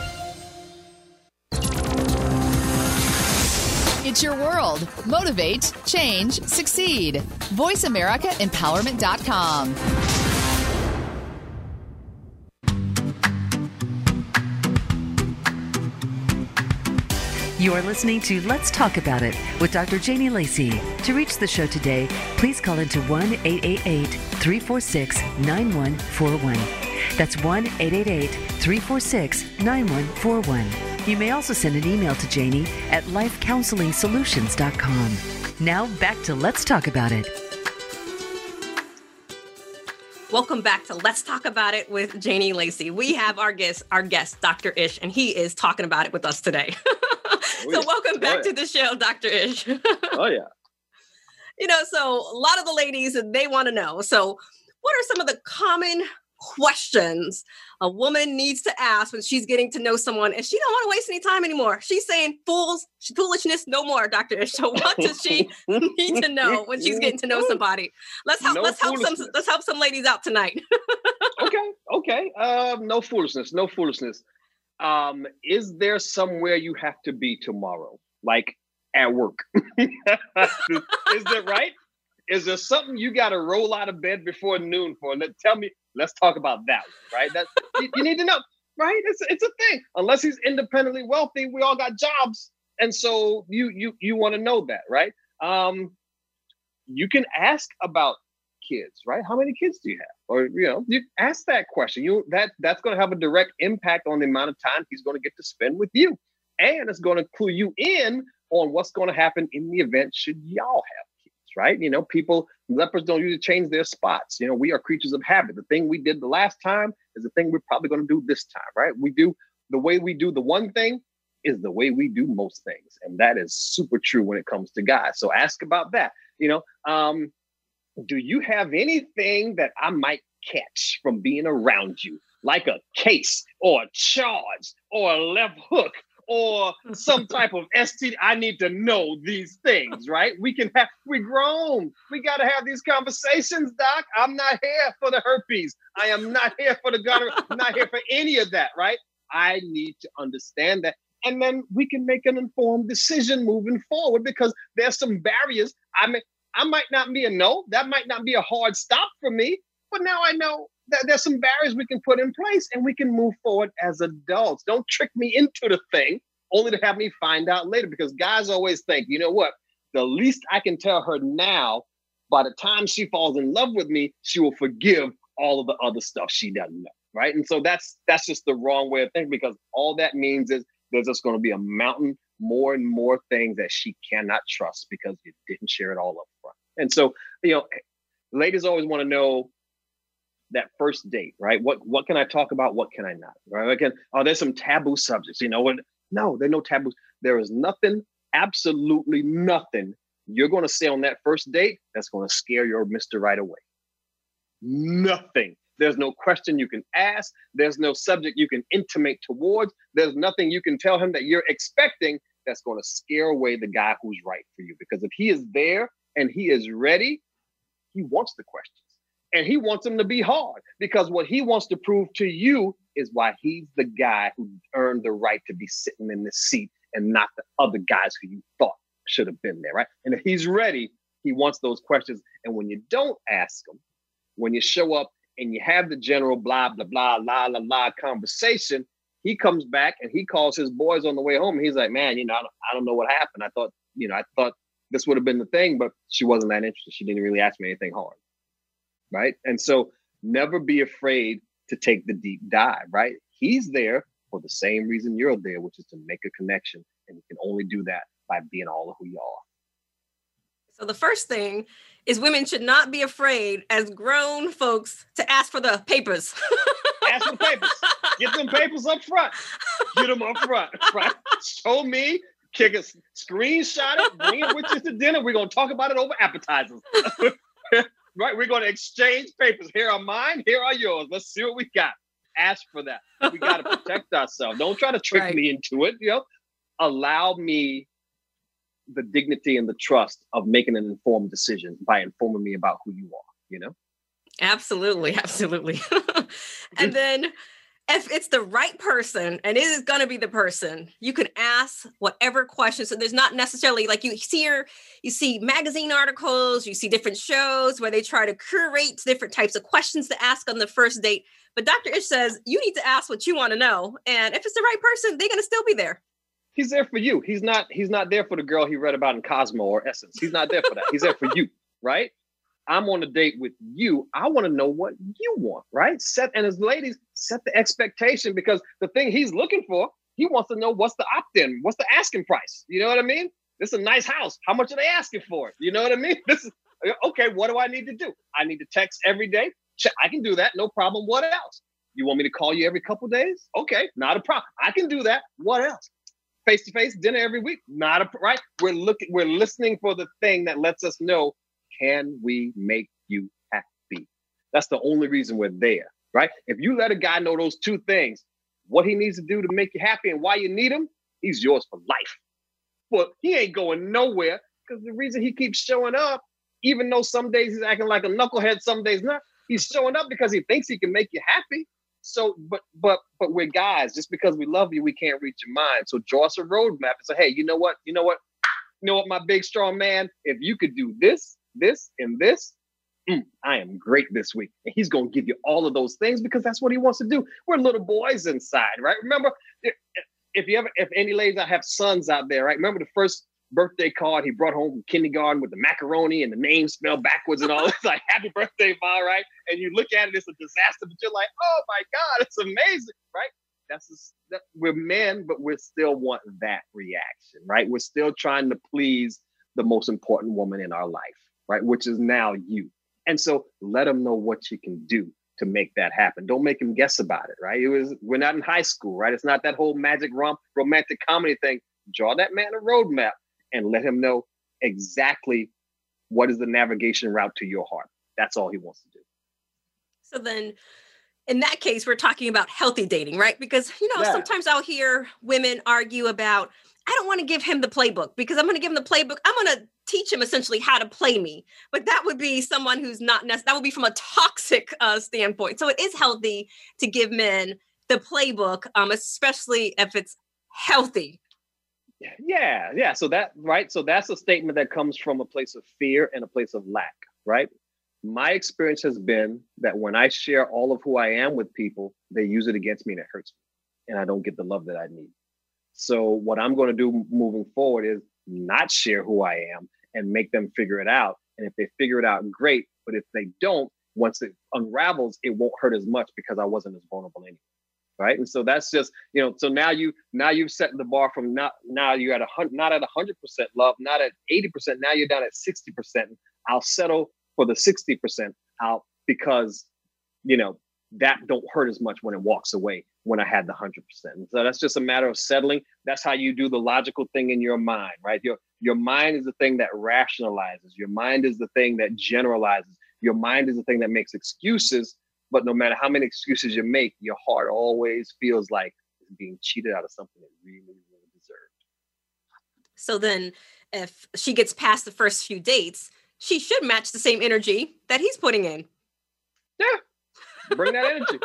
Your world. Motivate, change, succeed. VoiceAmericaEmpowerment.com. You are listening to Let's Talk About It with Dr. Janie Lacey. To reach the show today, please call into 1 888 346 9141. That's 1 888 346 9141. You may also send an email to Janie at lifecounseling.solutions.com. Now back to Let's Talk About It. Welcome back to Let's Talk About It with Janie Lacey. We have our guest, our guest, Dr. Ish, and he is talking about it with us today. Oh, so welcome back oh, yeah. to the show, Dr. Ish. oh yeah. You know, so a lot of the ladies they want to know. So, what are some of the common questions a woman needs to ask when she's getting to know someone and she don't want to waste any time anymore. She's saying fools, foolishness, no more, Dr. So what does she need to know when she's getting to know somebody? Let's help no let's help some let's help some ladies out tonight. okay, okay. Um, no foolishness, no foolishness. Um, is there somewhere you have to be tomorrow? Like at work. is that right? Is there something you got to roll out of bed before noon for? And tell me, let's talk about that one, right? That you, you need to know, right? It's it's a thing. Unless he's independently wealthy, we all got jobs, and so you you you want to know that, right? Um, you can ask about kids, right? How many kids do you have? Or you know, you ask that question. You that that's going to have a direct impact on the amount of time he's going to get to spend with you, and it's going to clue you in on what's going to happen in the event should y'all have right? You know, people, lepers don't usually change their spots. You know, we are creatures of habit. The thing we did the last time is the thing we're probably going to do this time, right? We do the way we do the one thing is the way we do most things. And that is super true when it comes to God. So ask about that. You know, um, do you have anything that I might catch from being around you, like a case or a charge or a left hook or some type of STD. I need to know these things, right? We can have, we grown. We got to have these conversations, Doc. I'm not here for the herpes. I am not here for the gonorrhea. I'm not here for any of that, right? I need to understand that. And then we can make an informed decision moving forward because there's some barriers. I mean, I might not be a no. That might not be a hard stop for me. But now I know that there's some barriers we can put in place and we can move forward as adults. Don't trick me into the thing only to have me find out later because guys always think, you know what? The least I can tell her now, by the time she falls in love with me, she will forgive all of the other stuff she doesn't know. Right. And so that's that's just the wrong way of thinking because all that means is there's just going to be a mountain more and more things that she cannot trust because you didn't share it all up front. And so, you know, ladies always want to know that first date, right? What what can I talk about? What can I not? Right? Again, oh, there's some taboo subjects. You know, what? no, there are no taboos. There is nothing, absolutely nothing you're going to say on that first date that's going to scare your mister right away. Nothing. There's no question you can ask. There's no subject you can intimate towards. There's nothing you can tell him that you're expecting that's going to scare away the guy who's right for you. Because if he is there and he is ready, he wants the questions and he wants them to be hard because what he wants to prove to you is why he's the guy who earned the right to be sitting in this seat and not the other guys who you thought should have been there, right? And if he's ready, he wants those questions. And when you don't ask him, when you show up and you have the general blah, blah, blah, la, la, la conversation, he comes back and he calls his boys on the way home. he's like, man, you know, I don't, I don't know what happened. I thought, you know, I thought this would have been the thing, but she wasn't that interested. She didn't really ask me anything hard. Right. And so never be afraid to take the deep dive, right? He's there for the same reason you're there, which is to make a connection. And you can only do that by being all of who you are. So the first thing is women should not be afraid as grown folks to ask for the papers. ask for the papers. Get them papers up front. Get them up front, right? Show me, kick a screenshot it, bring it with you to dinner. We're gonna talk about it over appetizers. right? We're going to exchange papers. Here are mine. Here are yours. Let's see what we got. Ask for that. We got to protect ourselves. Don't try to trick right. me into it. You know, allow me the dignity and the trust of making an informed decision by informing me about who you are. You know. Absolutely, absolutely. and then if it's the right person and it is going to be the person you can ask whatever questions. So there's not necessarily like you see your you see magazine articles you see different shows where they try to curate different types of questions to ask on the first date but dr ish says you need to ask what you want to know and if it's the right person they're going to still be there. He's there for you. He's not he's not there for the girl he read about in cosmo or essence. He's not there for that. He's there for you right I'm on a date with you. I want to know what you want, right? Set and as ladies, set the expectation because the thing he's looking for, he wants to know what's the opt-in, what's the asking price. You know what I mean? This is a nice house. How much are they asking for? You know what I mean? This is uh, okay. What do I need to do? I need to text every day. I can do that, no problem. What else? You want me to call you every couple days? Okay, not a problem. I can do that. What else? Face to face dinner every week? Not a right. We're looking. We're listening for the thing that lets us know can we make you happy? That's the only reason we're there, right? If you let a guy know those two things, what he needs to do to make you happy and why you need him, he's yours for life. But he ain't going nowhere because the reason he keeps showing up, even though some days he's acting like a knucklehead, some days not, he's showing up because he thinks he can make you happy. So, but but but we're guys. Just because we love you, we can't reach your mind. So draw us a roadmap and say, hey, you know what? You know what? You know what, my big strong man? If you could do this, this, and this, mm, I am great this week. And he's going to give you all of those things because that's what he wants to do. We're little boys inside, right? Remember, if you ever, if any ladies that have sons out there, right? Remember the first birthday card he brought home from kindergarten with the macaroni and the name spelled backwards and all. It's like happy birthday, Ma, right? And you look at it, it's a disaster, but you're like, oh my God, it's amazing, right? That's just, that, we're men, but we still want that reaction, right? We're still trying to please the most important woman in our life right? Which is now you. And so let them know what you can do to make that happen. Don't make him guess about it, right? It was we're not in high school, right? It's not that whole magic romp romantic comedy thing. Draw that man a roadmap and let him know exactly what is the navigation route to your heart. That's all he wants to do. So then in that case, we're talking about healthy dating, right? Because, you know, yeah. sometimes I'll hear women argue about, I don't want to give him the playbook because I'm going to give him the playbook. I'm going to teach him essentially how to play me. But that would be someone who's not that would be from a toxic uh, standpoint. So it is healthy to give men the playbook, um, especially if it's healthy. Yeah, yeah. So that, right. So that's a statement that comes from a place of fear and a place of lack, right? my experience has been that when I share all of who I am with people, they use it against me and it hurts me. And I don't get the love that I need. So, what I'm going to do moving forward is not share who I am and make them figure it out. And if they figure it out, great. But if they don't, once it unravels, it won't hurt as much because I wasn't as vulnerable anyway. Right. And so that's just, you know, so now you now you've set the bar from not now you're at a hundred not at a hundred percent love, not at 80%. Now you're down at 60%. I'll settle for the 60% out because, you know, that don't hurt as much when it walks away when I had the 100%. so that's just a matter of settling. That's how you do the logical thing in your mind, right? Your, your mind is the thing that rationalizes. Your mind is the thing that generalizes. Your mind is the thing that makes excuses. But no matter how many excuses you make, your heart always feels like it's being cheated out of something it really, really deserved. So then, if she gets past the first few dates, she should match the same energy that he's putting in. Yeah. Bring that energy.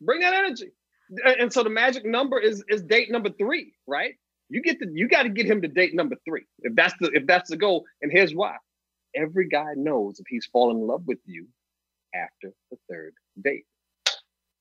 Bring that energy. And so the magic number is is date number three, right? You get the you got to get him to date number three. If that's the if that's the goal. And here's why. Every guy knows if he's fallen in love with you after the third date.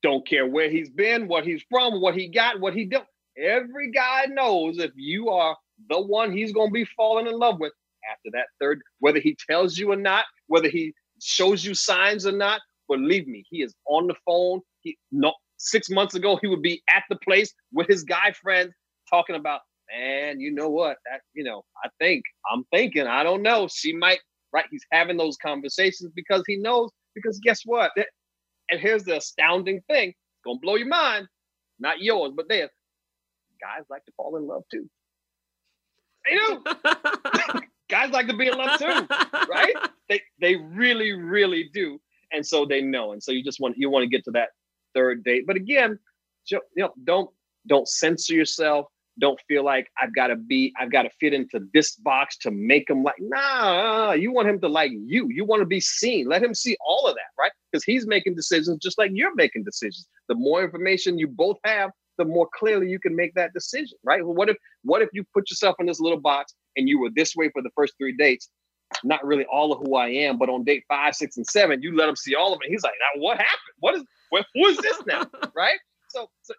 Don't care where he's been, what he's from, what he got, what he did. Every guy knows if you are the one he's gonna be falling in love with after that third, whether he tells you or not, whether he shows you signs or not. Believe me, he is on the phone. He no six months ago he would be at the place with his guy friends talking about, man, you know what? That you know, I think I'm thinking, I don't know. She might right. He's having those conversations because he knows. Because guess what? And here's the astounding thing. It's gonna blow your mind. Not yours, but theirs. Guys like to fall in love too. They do. guys like to be in love too, right? They they really, really do. And so they know. And so you just want you want to get to that third date. But again, you know, don't don't censor yourself. Don't feel like I've got to be, I've got to fit into this box to make him like, nah, you want him to like you. You want to be seen. Let him see all of that, right? Because he's making decisions just like you're making decisions. The more information you both have, the more clearly you can make that decision, right? Well, what if what if you put yourself in this little box and you were this way for the first three dates? Not really all of who I am, but on date five, six, and seven, you let him see all of it. He's like, now what happened? What is what, who is this now? right? So, so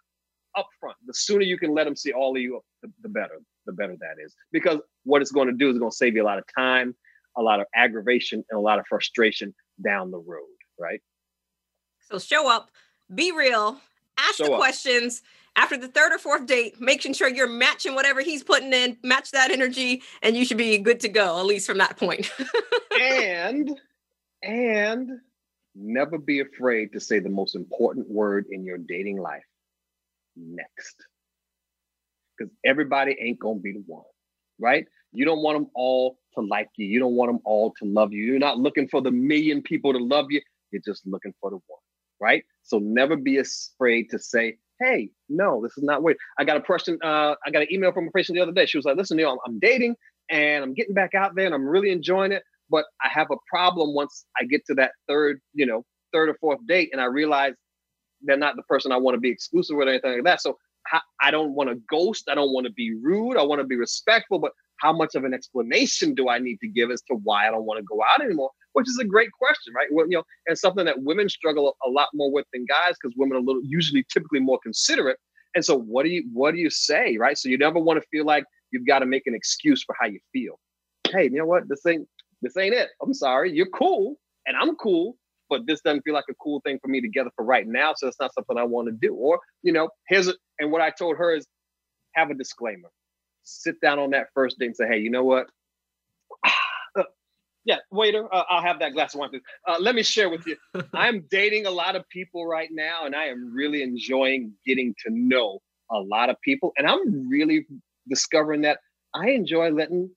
up front, the sooner you can let him see all of you, the, the better. The better that is. Because what it's going to do is going to save you a lot of time, a lot of aggravation, and a lot of frustration down the road, right? So show up, be real, ask show the up. questions, after the third or fourth date, making sure you're matching whatever he's putting in, match that energy, and you should be good to go, at least from that point. and and never be afraid to say the most important word in your dating life next. Because everybody ain't gonna be the one, right? You don't want them all to like you. You don't want them all to love you. You're not looking for the million people to love you. You're just looking for the one, right? So never be afraid to say, hey, no, this is not weird. I got a person, uh, I got an email from a person the other day. She was like, listen, Neil, I'm, I'm dating and I'm getting back out there and I'm really enjoying it. But I have a problem once I get to that third, you know, third or fourth date and I realize they're not the person I want to be exclusive with or anything like that. So I don't want to ghost. I don't want to be rude. I want to be respectful. But how much of an explanation do I need to give as to why I don't want to go out anymore? Which is a great question, right? Well, you know, and something that women struggle a lot more with than guys because women are little usually typically more considerate. And so, what do you what do you say, right? So you never want to feel like you've got to make an excuse for how you feel. Hey, you know what? This ain't this ain't it. I'm sorry. You're cool, and I'm cool, but this doesn't feel like a cool thing for me together for right now. So it's not something I want to do. Or you know, here's a, and what I told her is have a disclaimer sit down on that first date and say, hey, you know what? Yeah, waiter, uh, I'll have that glass of wine. Uh, let me share with you. I'm dating a lot of people right now, and I am really enjoying getting to know a lot of people. And I'm really discovering that I enjoy letting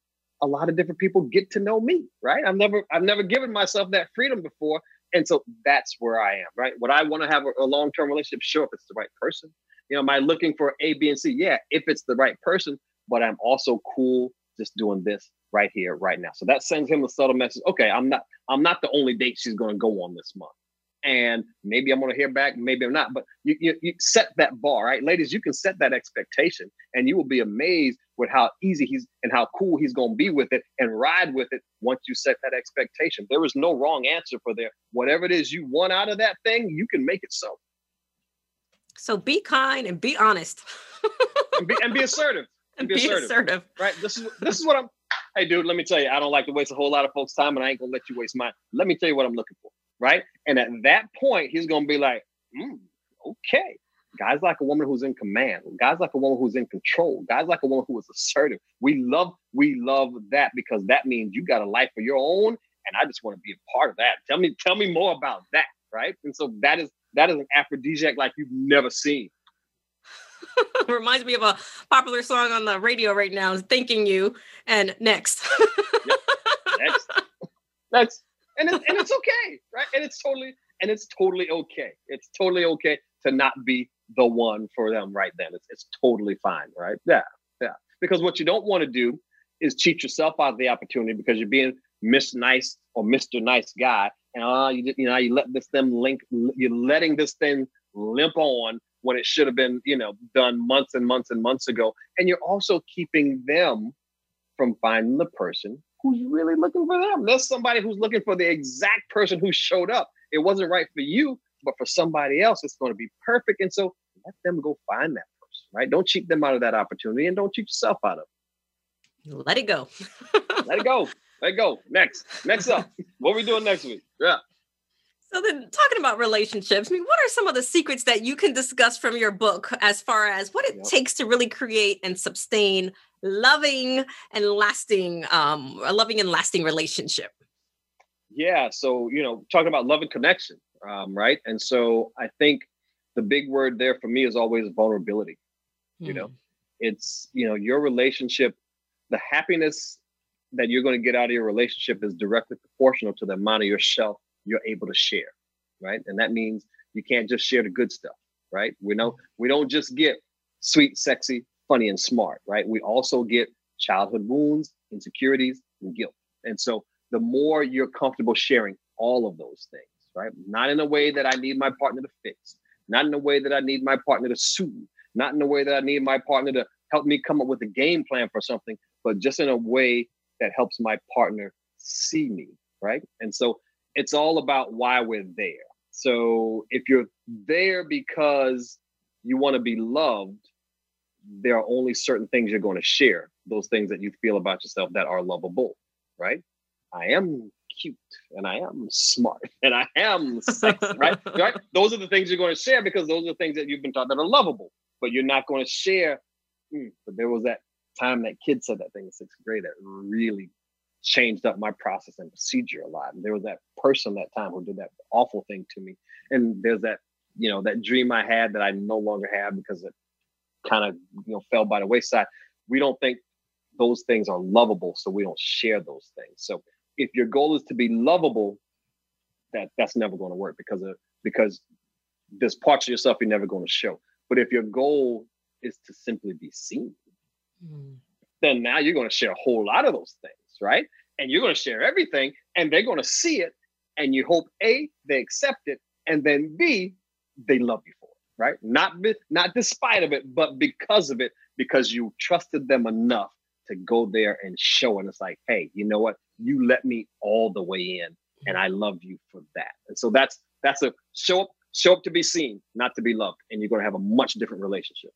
a lot of different people get to know me. Right? I've never, I've never given myself that freedom before, and so that's where I am. Right? Would I want to have a, a long term relationship? Sure, if it's the right person. You know, am I looking for A, B, and C? Yeah, if it's the right person. But I'm also cool just doing this right here, right now. So that sends him a subtle message. Okay, I'm not I'm not the only date she's going to go on this month. And maybe I'm going to hear back, maybe I'm not. But you, you, you set that bar, right, ladies? You can set that expectation, and you will be amazed with how easy he's and how cool he's going to be with it, and ride with it once you set that expectation. There is no wrong answer for there. Whatever it is you want out of that thing, you can make it so. So be kind and be honest, and, be, and be assertive. And, and be, be assertive. assertive. Right. This is this is what I'm hey, dude, let me tell you, I don't like to waste a whole lot of folks' time, and I ain't gonna let you waste mine. Let me tell you what I'm looking for, right? And at that point, he's gonna be like, mm, okay. Guys like a woman who's in command. Guys like a woman who's in control. Guys like a woman who is assertive. We love, we love that because that means you got a life of your own, and I just want to be a part of that. Tell me, tell me more about that, right? And so that is that is an aphrodisiac like you've never seen. Reminds me of a popular song on the radio right now, Thanking You, and next. yep. Next. Next. And, it, and it's okay, right? And it's totally, and it's totally okay. It's totally okay to not be the one for them right then. It's, it's totally fine, right? Yeah. Yeah. Because what you don't want to do is cheat yourself out of the opportunity because you're being Miss Nice or Mr. Nice guy. And uh, you, you know, you let this thing link, you're letting this thing limp on when it should have been, you know, done months and months and months ago. And you're also keeping them from finding the person who's really looking for them. There's somebody who's looking for the exact person who showed up. It wasn't right for you, but for somebody else, it's going to be perfect. And so let them go find that person, right? Don't cheat them out of that opportunity and don't cheat yourself out of it. Let it go. let it go. Let it go. Next. Next up. what are we doing next week? Yeah. So then talking about relationships, I mean, what are some of the secrets that you can discuss from your book as far as what it yep. takes to really create and sustain loving and lasting, um, a loving and lasting relationship? Yeah. So, you know, talking about love and connection, um, right? And so I think the big word there for me is always vulnerability. Mm. You know, hmm. it's, you know, your relationship, the happiness that you're going to get out of your relationship is directly proportional to the amount of yourself you're able to share, right? And that means you can't just share the good stuff, right? We know we don't just get sweet, sexy, funny, and smart, right? We also get childhood wounds, insecurities, and guilt. And so the more you're comfortable sharing all of those things, right? Not in a way that I need my partner to fix, not in a way that I need my partner to soothe, not in a way that I need my partner to help me come up with a game plan for something, but just in a way that helps my partner see me, right? And so it's all about why we're there. So if you're there because you want to be loved, there are only certain things you're going to share, those things that you feel about yourself that are lovable, right? I am cute and I am smart and I am sexy, right? right? Those are the things you're going to share because those are the things that you've been taught that are lovable, but you're not going to share. Hmm, but there was that time that kid said that thing in sixth grade that really changed up my process and procedure a lot. And there was that person that time who did that awful thing to me. And there's that, you know, that dream I had that I no longer have because it kind of, you know, fell by the wayside. We don't think those things are lovable, so we don't share those things. So if your goal is to be lovable, that that's never going to work because of because there's parts of yourself you're never going to show. But if your goal is to simply be seen, mm. then now you're going to share a whole lot of those things right? And you're going to share everything and they're going to see it. And you hope A, they accept it. And then B, they love you for it, right? Not, not despite of it, but because of it, because you trusted them enough to go there and show. And it's like, hey, you know what? You let me all the way in and I love you for that. And so that's, that's a show up, show up to be seen, not to be loved. And you're going to have a much different relationship.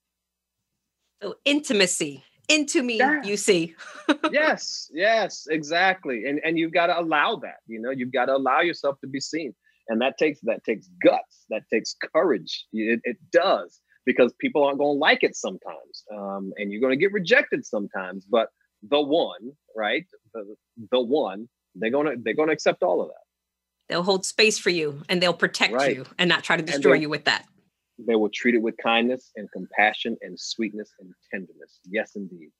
So intimacy into me yeah. you see yes yes exactly and and you've got to allow that you know you've got to allow yourself to be seen and that takes that takes guts that takes courage it, it does because people aren't going to like it sometimes um, and you're going to get rejected sometimes but the one right the, the one they're gonna they're gonna accept all of that. They'll hold space for you and they'll protect Right. you and not try to destroy you with that. They will treat it with kindness and compassion and sweetness and tenderness. Yes, indeed.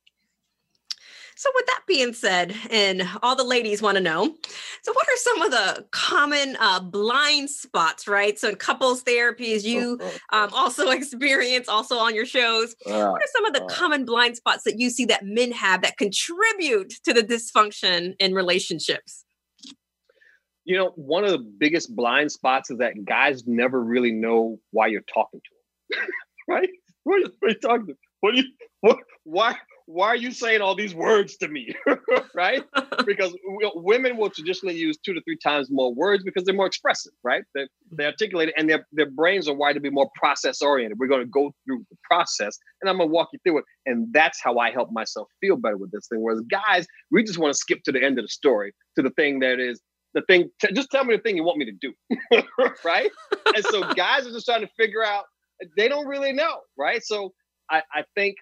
So, with that being said, and all the ladies want to know, so what are some of the common uh, blind spots, right? So, in couples therapy, as you um, also experience, also on your shows, Uh, what are some of the uh. common blind spots that you see that men have that contribute to the dysfunction in relationships? You know, one of the biggest blind spots is that guys never really know why you're talking to them. right? What are, you, what are you talking to? What are you what why why are you saying all these words to me? right? Because women will traditionally use two to three times more words because they're more expressive, right? They, they articulate it and their, their brains are wired to be more process oriented. We're going to go through the process and I'm going to walk you through it. And that's how I help myself feel better with this thing. Whereas guys, we just want to skip to the end of the story, to the thing that is the thing. T- just tell me the thing you want me to do, right? And so guys are just trying to figure out. They don't really know, right? So I, I think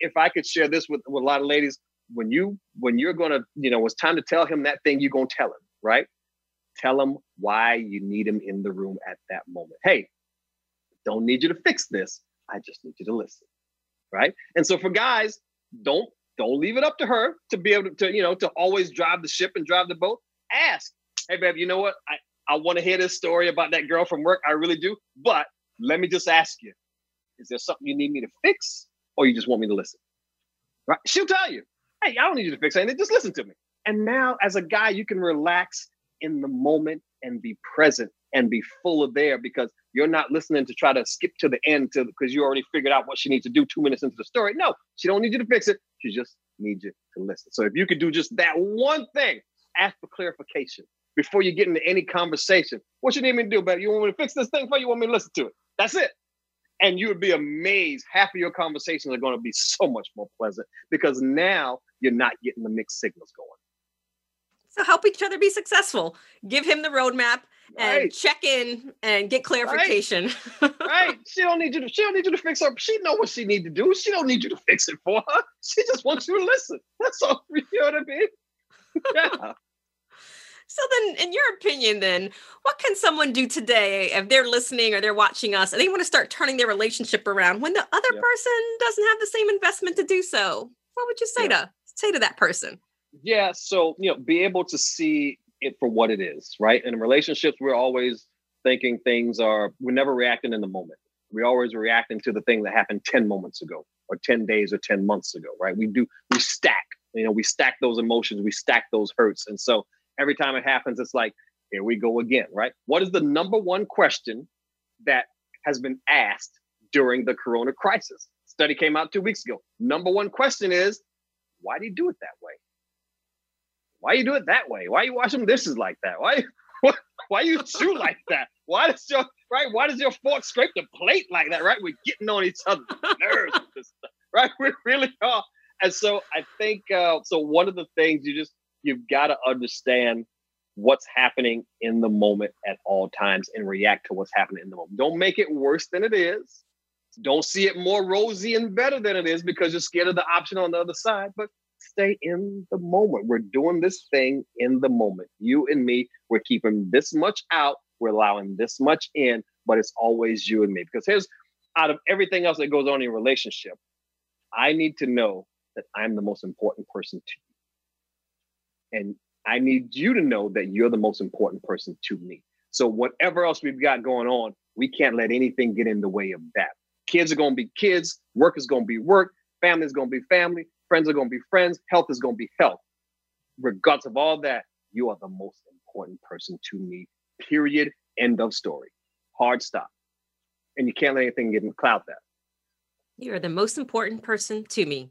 if I could share this with, with a lot of ladies, when you when you're gonna, you know, it's time to tell him that thing, you're gonna tell him, right? Tell him why you need him in the room at that moment. Hey, don't need you to fix this. I just need you to listen, right? And so for guys, don't don't leave it up to her to be able to, to you know to always drive the ship and drive the boat. Ask, hey babe, you know what? I I want to hear this story about that girl from work. I really do. But let me just ask you: Is there something you need me to fix, or you just want me to listen? Right? She'll tell you, hey, I don't need you to fix anything. Just listen to me. And now, as a guy, you can relax in the moment and be present and be full of there because you're not listening to try to skip to the end to because you already figured out what she needs to do two minutes into the story. No, she don't need you to fix it. She just needs you to listen. So if you could do just that one thing, ask for clarification before you get into any conversation. What you need me to do, baby? You want me to fix this thing for you? You want me to listen to it? That's it. And you would be amazed. Half of your conversations are going to be so much more pleasant because now you're not getting the mixed signals going. So, help each other be successful. Give him the roadmap and Right. check in and get clarification. right? She don't need you to. She don't need you to fix her. She know what she need to do. She don't need you to fix it for her. She just wants you to listen. That's all. You know what I mean? Yeah. So then, in your opinion, then what can someone do today if they're listening or they're watching us and they want to start turning their relationship around when the other Yeah. person doesn't have the same investment to do so? What would you say to say to that person? Yeah. So you know, be able to see it for what it is, right? And In relationships, we're always thinking things are. We're never reacting in the moment. We're always reacting to the thing that happened ten moments ago, or ten days, or ten months ago, right? We do. We stack. You know, we stack those emotions. We stack those hurts, and so every time it happens, it's like, here we go again, right? What is the number one question that has been asked during the corona crisis? Study came out two weeks ago. Number one question is, why do you do it that way? Why you do it that way? Why you wash washing dishes like that? Why why, why you chew like that? Why does your right? Why does your fork scrape the plate like that? Right? We're getting on each other's nerves with this stuff, right? We really are. And so I think uh, so. One of the things you just you've got to understand what's happening in the moment at all times and react to what's happening in the moment. Don't make it worse than it is. Don't see it more rosy and better than it is because you're scared of the option on the other side. But stay in the moment. We're doing this thing in the moment. You and me, we're keeping this much out, we're allowing this much in, but it's always you and me. Because here's out of everything else that goes on in your relationship, I need to know that I'm the most important person to. And I need you to know that you're the most important person to me. So whatever else we've got going on, we can't let anything get in the way of that. Kids are going to be kids, work is going to be work, family is going to be family, friends are going to be friends, health is going to be health. Regardless of all that, you are the most important person to me. Period. End of story. Hard stop. And you can't let anything get in the cloud that. You are the most important person to me.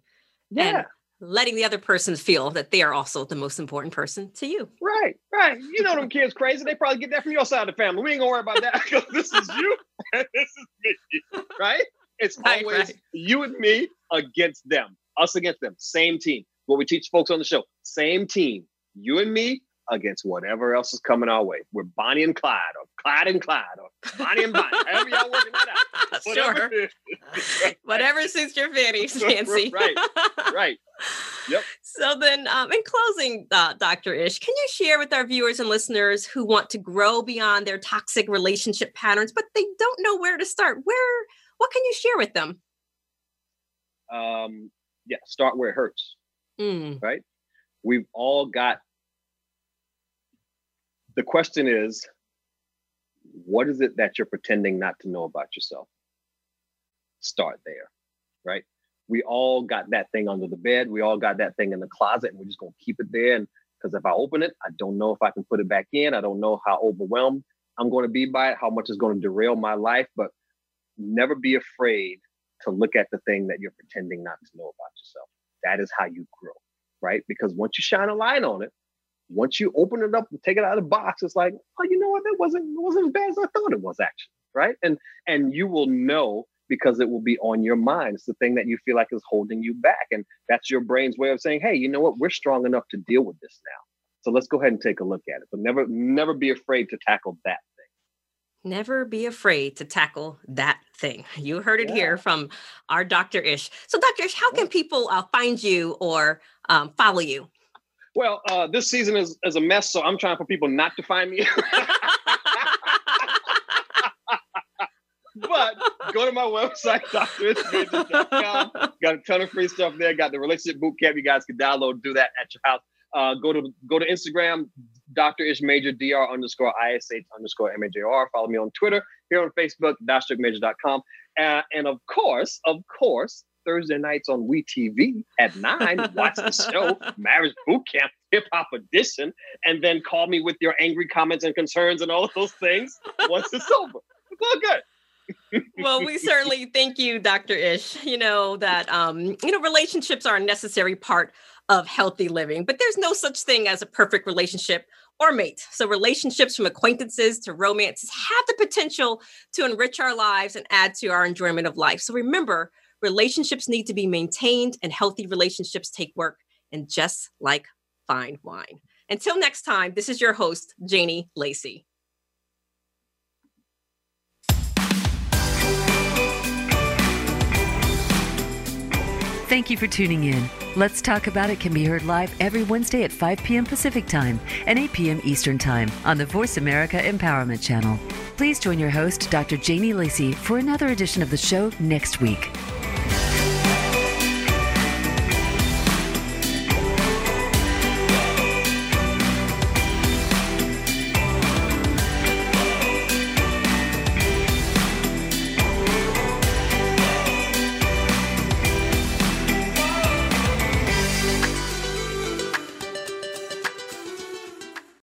Yeah. And letting the other person feel that they are also the most important person to you. Right, right. You know them kids crazy. They probably get that from your side of the family. We ain't gonna worry about that because this is you and this is me. Right? It's Right, always right. you and me against them, us against them. Same team. What we teach folks on the show. Same team. You and me against whatever else is coming our way. We're Bonnie and Clyde, or Clyde and Clyde, or Bonnie and Bonnie. However y'all working that out. Whatever sure. Whatever suits your fanny, fancy. Right, right. Yep. So then, um, in closing, uh, Dr. Ish, can you share with our viewers and listeners who want to grow beyond their toxic relationship patterns, but they don't know where to start? Where, what can you share with them? Um, yeah, start where it hurts. Mm. Right. We've all got. The question is, what is it that you're pretending not to know about yourself? Start there, right? We all got that thing under the bed. We all got that thing in the closet, and we're just gonna keep it there. And because if I open it, I don't know if I can put it back in. I don't know how overwhelmed I'm going to be by it, how much is going to derail my life. But never be afraid to look at the thing that you're pretending not to know about yourself. That is how you grow, right? Because once you shine a light on it, once you open it up and take it out of the box, it's like, oh, you know what? That wasn't it wasn't as bad as I thought it was actually, right? And and you will know because it will be on your mind. It's the thing that you feel like is holding you back, and that's your brain's way of saying, hey, you know what? We're strong enough to deal with this now. So let's go ahead and take a look at it. But never never be afraid to tackle that thing. Never be afraid to tackle that thing. You heard it Yeah. here from our Dr. Ish. So, Dr. Ish, how can people uh, find you or um, follow you? Well, uh, this season is, is a mess, so I'm trying for people not to find me. but go to my website, drishmajor.com. Got a ton of free stuff there. Got the relationship boot camp. You guys can download, do that at your house. Uh, go to go to Instagram, Dr. Ish Major, Dr underscore ISH underscore MAJR. Follow me on Twitter, here on Facebook, drmajor.com. Uh, and of course, of course, Thursday nights on WeTV at nine, watch the show, Marriage Boot Camp, Hip Hop Edition, and then call me with your angry comments and concerns and all of those things once it's over. It's all good. well, we certainly thank you, Dr. Ish. You know that um, you know relationships are a necessary part of healthy living, but there's no such thing as a perfect relationship or mate. So relationships from acquaintances to romances have the potential to enrich our lives and add to our enjoyment of life. So remember, relationships need to be maintained and healthy relationships take work and just like fine wine. Until next time, this is your host, Janie Lacey. Thank you for tuning in. Let's Talk About It can be heard live every Wednesday at 5 p.m. Pacific Time and 8 p.m. Eastern Time on the Voice America Empowerment Channel. Please join your host, Dr. Janie Lacey, for another edition of the show next week.